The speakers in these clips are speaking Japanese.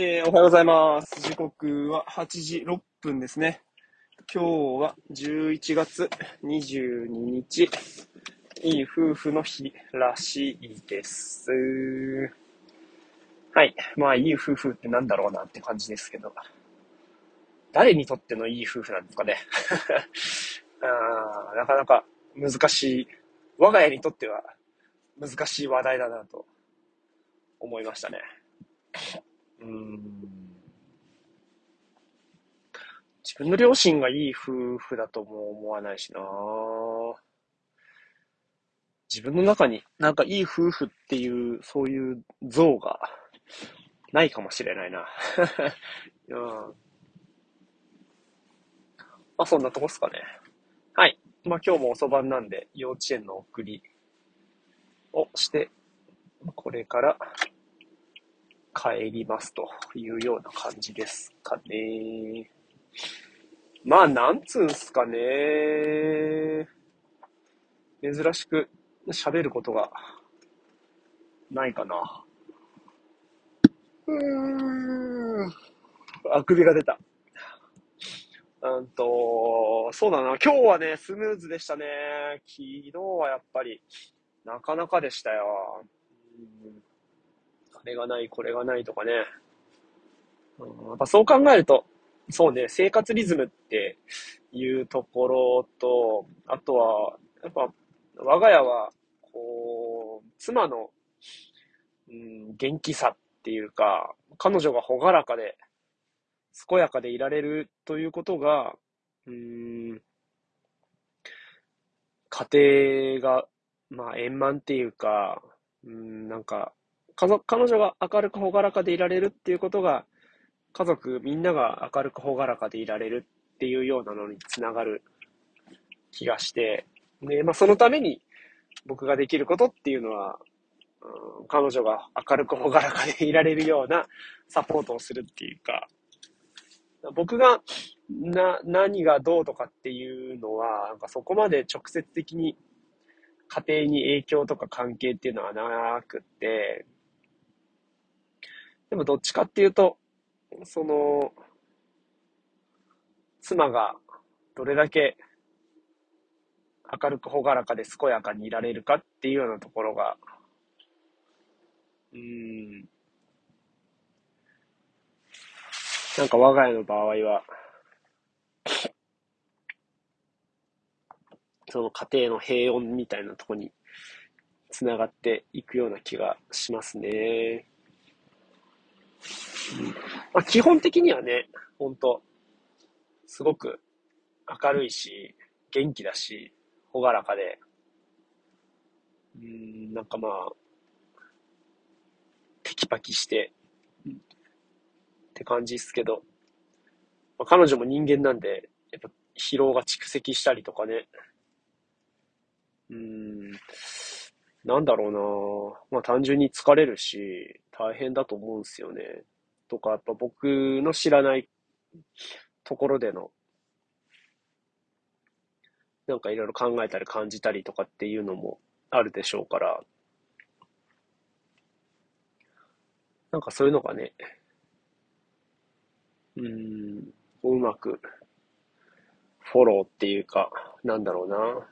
えーおはようございます。時刻は8時6分ですね。今日は11月22日、いい夫婦の日らしいです。はい。まあ、いい夫婦ってなんだろうなって感じですけど。誰にとってのいい夫婦なんですかね。あなかなか難しい。我が家にとっては難しい話題だなと思いましたね。うん自分の両親がいい夫婦だとも思わないしな自分の中になんかいい夫婦っていう、そういう像がないかもしれないな。うんまあそんなとこっすかね。はい。まあ今日も遅番なんで幼稚園の送りをして、これから帰りますというような感じですかね。まあ、なんつうんすかね。珍しく喋ることがないかな。うーん。あくびが出た。うんと、そうだな。今日はね、スムーズでしたね。昨日はやっぱり、なかなかでしたよ。うんあれがない、これがないとかね。うんやっぱそう考えると、そうね、生活リズムっていうところと、あとは、やっぱ、我が家は、こう、妻の、うん、元気さっていうか、彼女が朗らかで、健やかでいられるということが、うん、家庭が、まあ、円満っていうか、うん、なんか、彼女が明るく朗らかでいられるっていうことが、家族みんなが明るく朗らかでいられるっていうようなのにつながる気がして、で、まあそのために僕ができることっていうのは、うん彼女が明るく朗らかでいられるようなサポートをするっていうか、僕がな、何がどうとかっていうのは、なんかそこまで直接的に家庭に影響とか関係っていうのはなくって、でもどっちかっていうと、その、妻がどれだけ明るく朗らかで健やかにいられるかっていうようなところが、うん、なんか我が家の場合は、その家庭の平穏みたいなとこにつながっていくような気がしますね。まあ、基本的にはね、ほんと、すごく明るいし、元気だし、朗らかで、うん、なんかまあ、テキパキして、って感じですけど、まあ、彼女も人間なんで、やっぱ疲労が蓄積したりとかね、うん、なんだろうな。まあ単純に疲れるし、大変だと思うんですよね。とか、やっぱ僕の知らないところでの、なんかいろいろ考えたり感じたりとかっていうのもあるでしょうから、なんかそういうのがね、うん、うまくフォローっていうか、なんだろうな。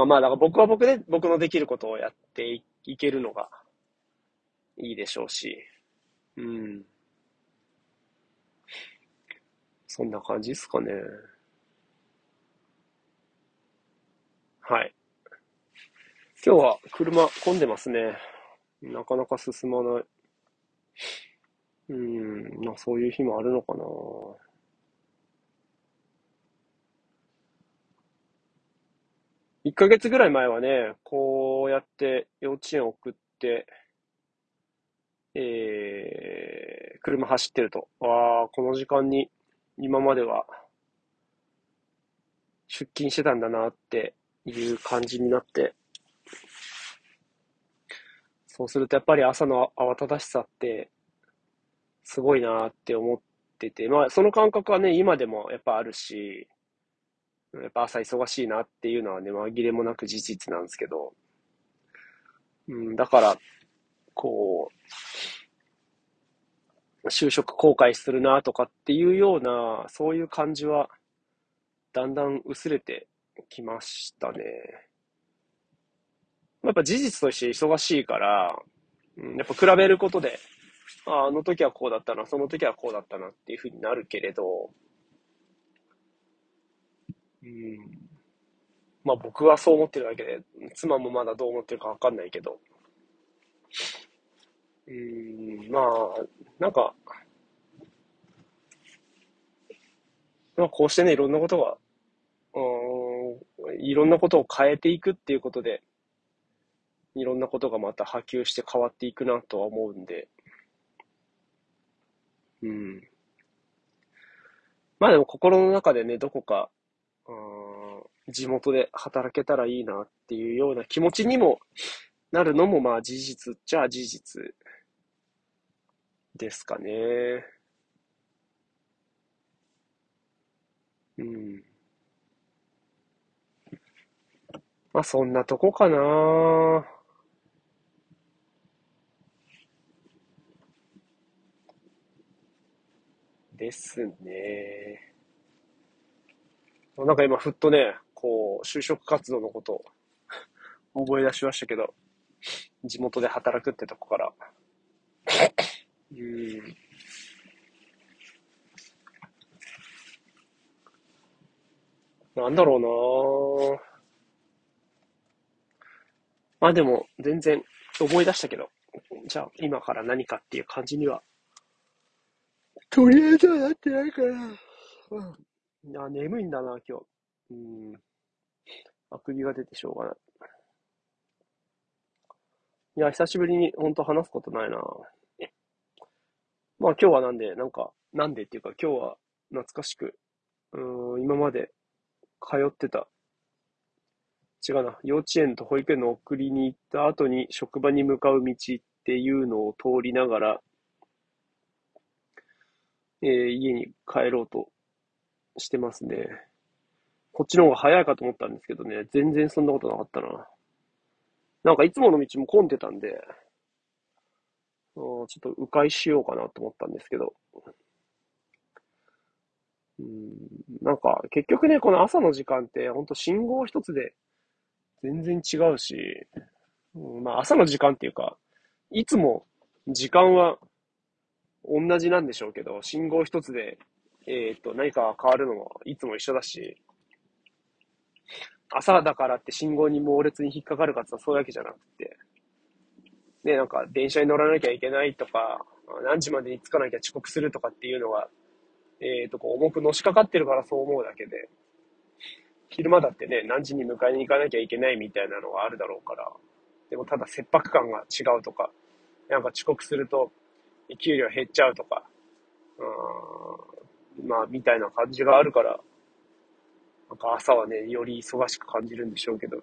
あまあ、だから僕は僕で、僕のできることをやっていけるのがいいでしょうし、うん。そんな感じですかね。はい。今日は車混んでますね。なかなか進まない。うん、まあそういう日もあるのかな。1ヶ月ぐらい前はね、こうやって幼稚園送って、えー、車走ってると、ああ、この時間に今までは出勤してたんだなっていう感じになって、そうするとやっぱり朝の慌ただしさってすごいなって思ってて、まあその感覚はね、今でもやっぱあるし、やっぱ朝忙しいなっていうのはね、紛れもなく事実なんですけど、うん、だから、こう就職後悔するなとかっていうような、そういう感じは、だんだん薄れてきましたね。やっぱ事実として忙しいから、やっぱ比べることで、ああの時はこうだったな、その時はこうだったなっていうふうになるけれど、うん、まあ僕はそう思ってるだけで、妻もまだどう思ってるかわかんないけど、うん、まあ、なんか、まあこうしてね、いろんなことが、うん、いろんなことを変えていくっていうことで、いろんなことがまた波及して変わっていくなとは思うんで、うん。まあでも心の中でね、どこか、地元で働けたらいいなっていうような気持ちにもなるのもまあ事実っちゃ事実ですかね。うん。まあそんなとこかな。ですね。なんか今ふっとね、こう、就職活動のことを覚え出しましたけど、地元で働くってとこから。うん。なんだろうなまあでも、全然思い出したけど、じゃあ今から何かっていう感じにはとりあえずはなってないから。うん。いや、眠いんだな、今日。うん。あくびが出てしょうがない。いや、久しぶりに本当話すことないな。まあ今日はなんで、なんか、なんでっていうか今日は懐かしく、うん、今まで通ってた、違うな、幼稚園と保育園の送りに行った後に職場に向かう道っていうのを通りながら、えー、家に帰ろうとしてますね。こっちの方が早いかと思ったんですけどね、全然そんなことなかったな。なんかいつもの道も混んでたんで、ちょっと迂回しようかなと思ったんですけど。うん、なんか結局ね、この朝の時間ってほんと信号一つで全然違うし、うん、まあ朝の時間っていうか、いつも時間は同じなんでしょうけど、信号一つで、えっ、ー、と、何か変わるのもいつも一緒だし、朝だからって信号に猛烈に引っかかるかってそういうわけじゃなくて、ね、なんか電車に乗らなきゃいけないとか、何時までに着かなきゃ遅刻するとかっていうのが、え、ー、と、こう重くのしかかってるからそう思うだけで、昼間だってね、何時に迎えに行かなきゃいけないみたいなのがあるだろうから、でもただ切迫感が違うとか、なんか遅刻すると給料減っちゃうとか、うん、まあ、みたいな感じがあるから、なんか朝はね、より忙しく感じるんでしょうけど。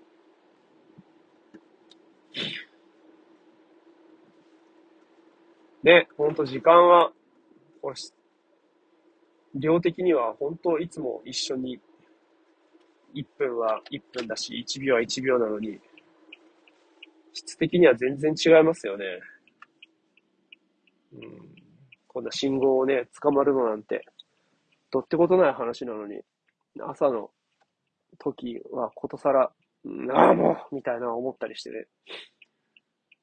ね、ほんと時間は、量的には本当いつも一緒に、1分は1分だし、1秒は1秒なのに、質的には全然違いますよね。うん、こんな信号をね、捕まるのなんて、どってことない話なのに、朝の時はことさら、ああもうみたいな思ったりしてね。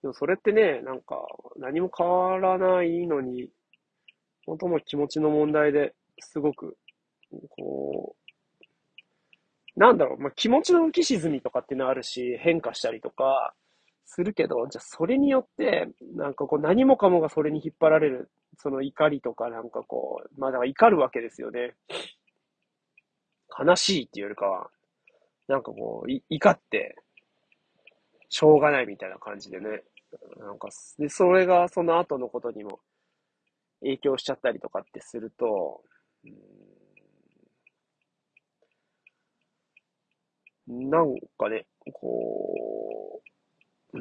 でもそれってね、なんか何も変わらないのに、本当も気持ちの問題ですごく、こう、なんだろう、まあ、気持ちの浮き沈みとかっていうのはあるし、変化したりとか、するけど、じゃあそれによって、なんかこう何もかもがそれに引っ張られる、その怒りとかなんかこう、まあだから怒るわけですよね。悲しいっていうよりかは、なんかこう、怒って、しょうがないみたいな感じでね。なんか、で、それがその後のことにも影響しちゃったりとかってすると、なんかね、こう、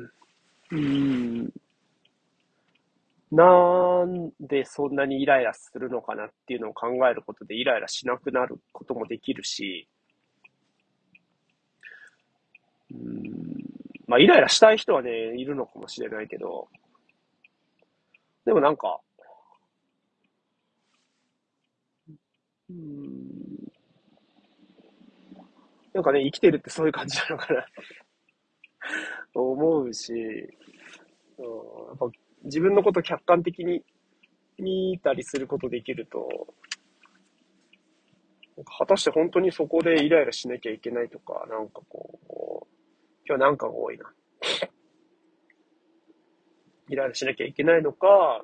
うん。なんでそんなにイライラするのかなっていうのを考えることでイライラしなくなることもできるし、うん、まあイライラしたい人はね、いるのかもしれないけど、でもなんか、うん。なんかね、生きてるってそういう感じなのかな。思うし、うん、やっぱ自分のこと客観的に見たりすることできると、果たして本当にそこでイライラしなきゃいけないとか、なんかこう、今日なんかが多いな。イライラしなきゃいけないのか、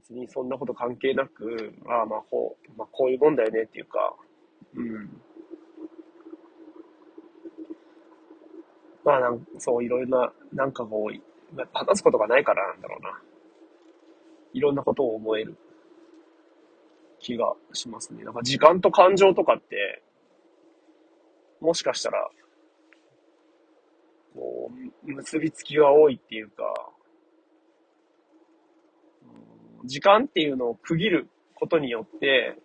別にそんなこと関係なく、ああまあこう、まあこういうもんだよねっていうか、うん。まあなん、そういろいろな、なんかが多い。まあ、話すことがないからなんだろうな。いろんなことを思える気がしますね。なんか時間と感情とかって、もしかしたら、結びつきが多いっていうか、時間っていうのを区切ることによって、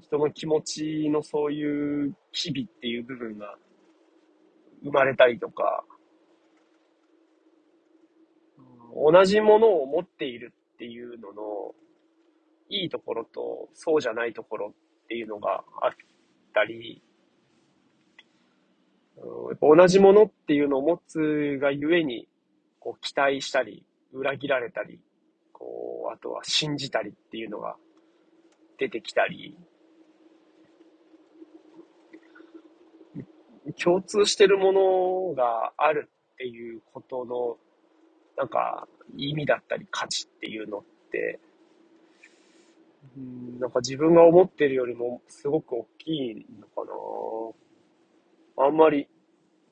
人の気持ちのそういう機微っていう部分が生まれたりとか、同じものを持っているっていうのの、いいところとそうじゃないところっていうのがあったり、やっぱ同じものっていうのを持つがゆえに、こう期待したり、裏切られたり、こう、あとは信じたりっていうのが出てきたり、共通してるものがあるっていうことの、なんか、意味だったり価値っていうのって、うん、なんか自分が思ってるよりもすごく大きいのかな。あんまり、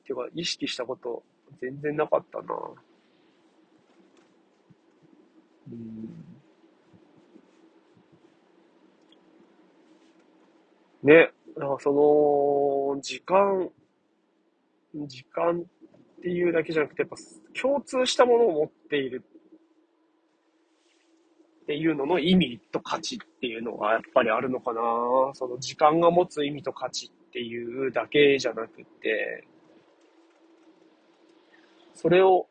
ていうか意識したこと全然なかったなうん。ね、なんかその、時間、時間っていうだけじゃなくて、やっぱ共通したものを持っているっていうのの意味と価値っていうのがやっぱりあるのかな。その時間が持つ意味と価値っていうだけじゃなくて、それを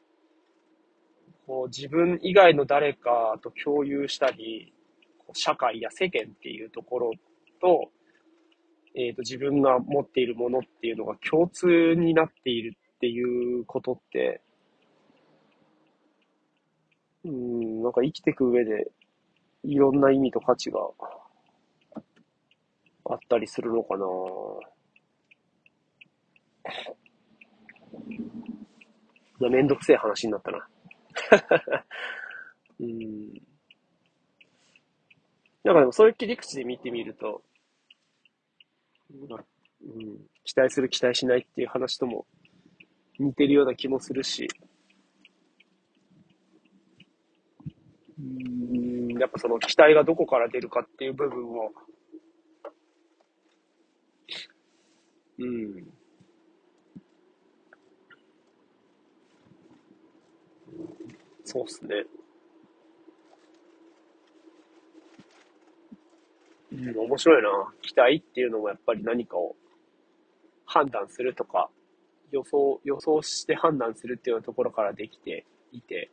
こう自分以外の誰かと共有したり、社会や世間っていうところと、えっ、ー、と、自分が持っているものっていうのが共通になっているっていうことって、うん、なんか生きていく上で、いろんな意味と価値があったりするのかな、めんどくせえ話になったな。うん。なんかでもそういう切り口で見てみると、うん、期待する期待しないっていう話とも似てるような気もするし、うん、やっぱその期待がどこから出るかっていう部分を、うん。そうっすね。うん、面白いな。期待っていうのもやっぱり何かを判断するとか、予想、予想して判断するっていうようなところからできていて、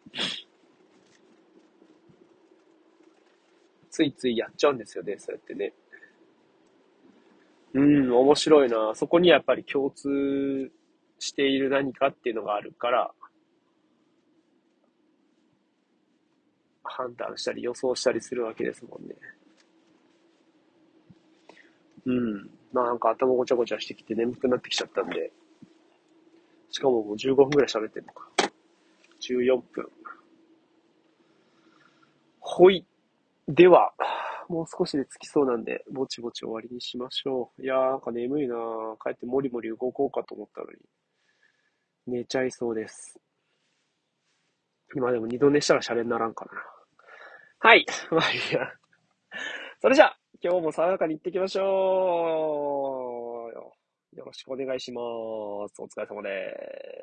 ついついやっちゃうんですよね、そうやってね。うん、面白いな。そこにやっぱり共通している何かっていうのがあるから、判断したり予想したりするわけですもんね。うん。まあなんか頭ごちゃごちゃしてきて眠くなってきちゃったんで、しかももう15分くらい喋ってんのか。14分。ほい。では、もう少しで着きそうなんで、ぼちぼち終わりにしましょう。いやーなんか眠いなー帰ってもりもり動こうかと思ったのに、寝ちゃいそうです。今でも二度寝したらシャレにならんかな。はい。まあいいや。それじゃあ、今日も爽やかに行ってきましょう。よろしくお願いします。お疲れ様です。